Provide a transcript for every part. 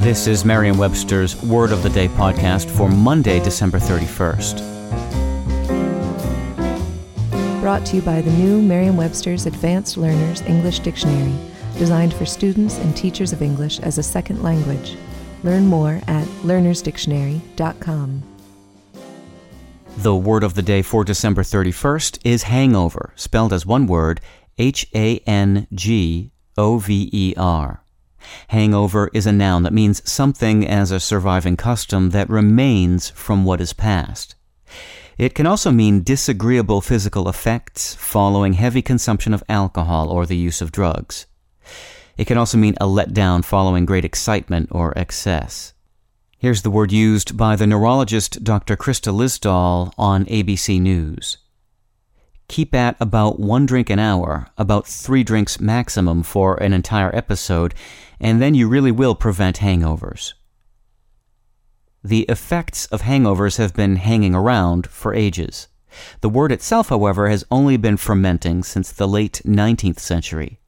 This is Merriam Webster's Word of the Day podcast for Monday, December 31st. Brought to you by the new Merriam Webster's Advanced Learners English Dictionary, designed for students and teachers of English as a second language. Learn more at learnersdictionary.com. The word of the day for December 31st is hangover, spelled as one word H A N G O V E R. Hangover is a noun that means something as a surviving custom that remains from what is past. It can also mean disagreeable physical effects following heavy consumption of alcohol or the use of drugs. It can also mean a letdown following great excitement or excess. Here's the word used by the neurologist Dr. Krista Lisdahl on ABC News keep at about one drink an hour, about three drinks maximum for an entire episode, and then you really will prevent hangovers. The effects of hangovers have been hanging around for ages. The word itself, however, has only been fermenting since the late 19th century.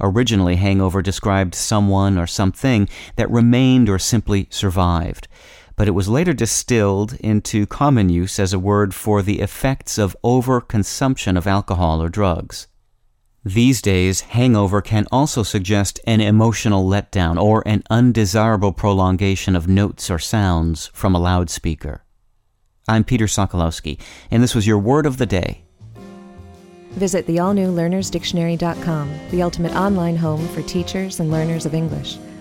Originally, hangover described someone or something that remained or simply survived but it was later distilled into common use as a word for the effects of overconsumption of alcohol or drugs. These days, hangover can also suggest an emotional letdown or an undesirable prolongation of notes or sounds from a loudspeaker. I'm Peter Sokolowski, and this was your word of the day. Visit the all new learnersdictionary.com, the ultimate online home for teachers and learners of English.